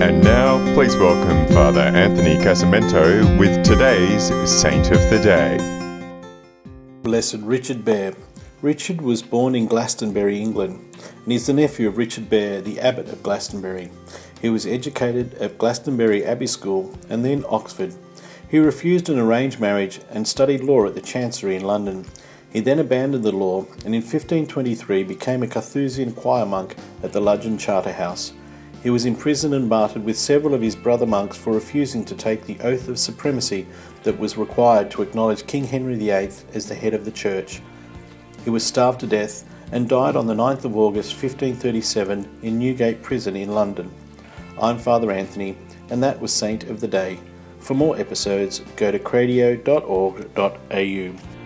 And now, please welcome Father Anthony Casamento with today's Saint of the Day. Blessed Richard Bere. Richard was born in Glastonbury, England, and is the nephew of Richard Bere, the abbot of Glastonbury. He was educated at Glastonbury Abbey School and then Oxford. He refused an arranged marriage and studied law at the Chancery in London. He then abandoned the law and in 1523 became a Carthusian choir monk at the Ludgate Charterhouse. He was imprisoned and martyred with several of his brother monks for refusing to take the oath of supremacy that was required to acknowledge King Henry VIII as the head of the church. He was starved to death and died on the 9th of August 1537 in Newgate Prison in London. I'm Father Anthony, and that was Saint of the Day. For more episodes, go to cradio.org.au.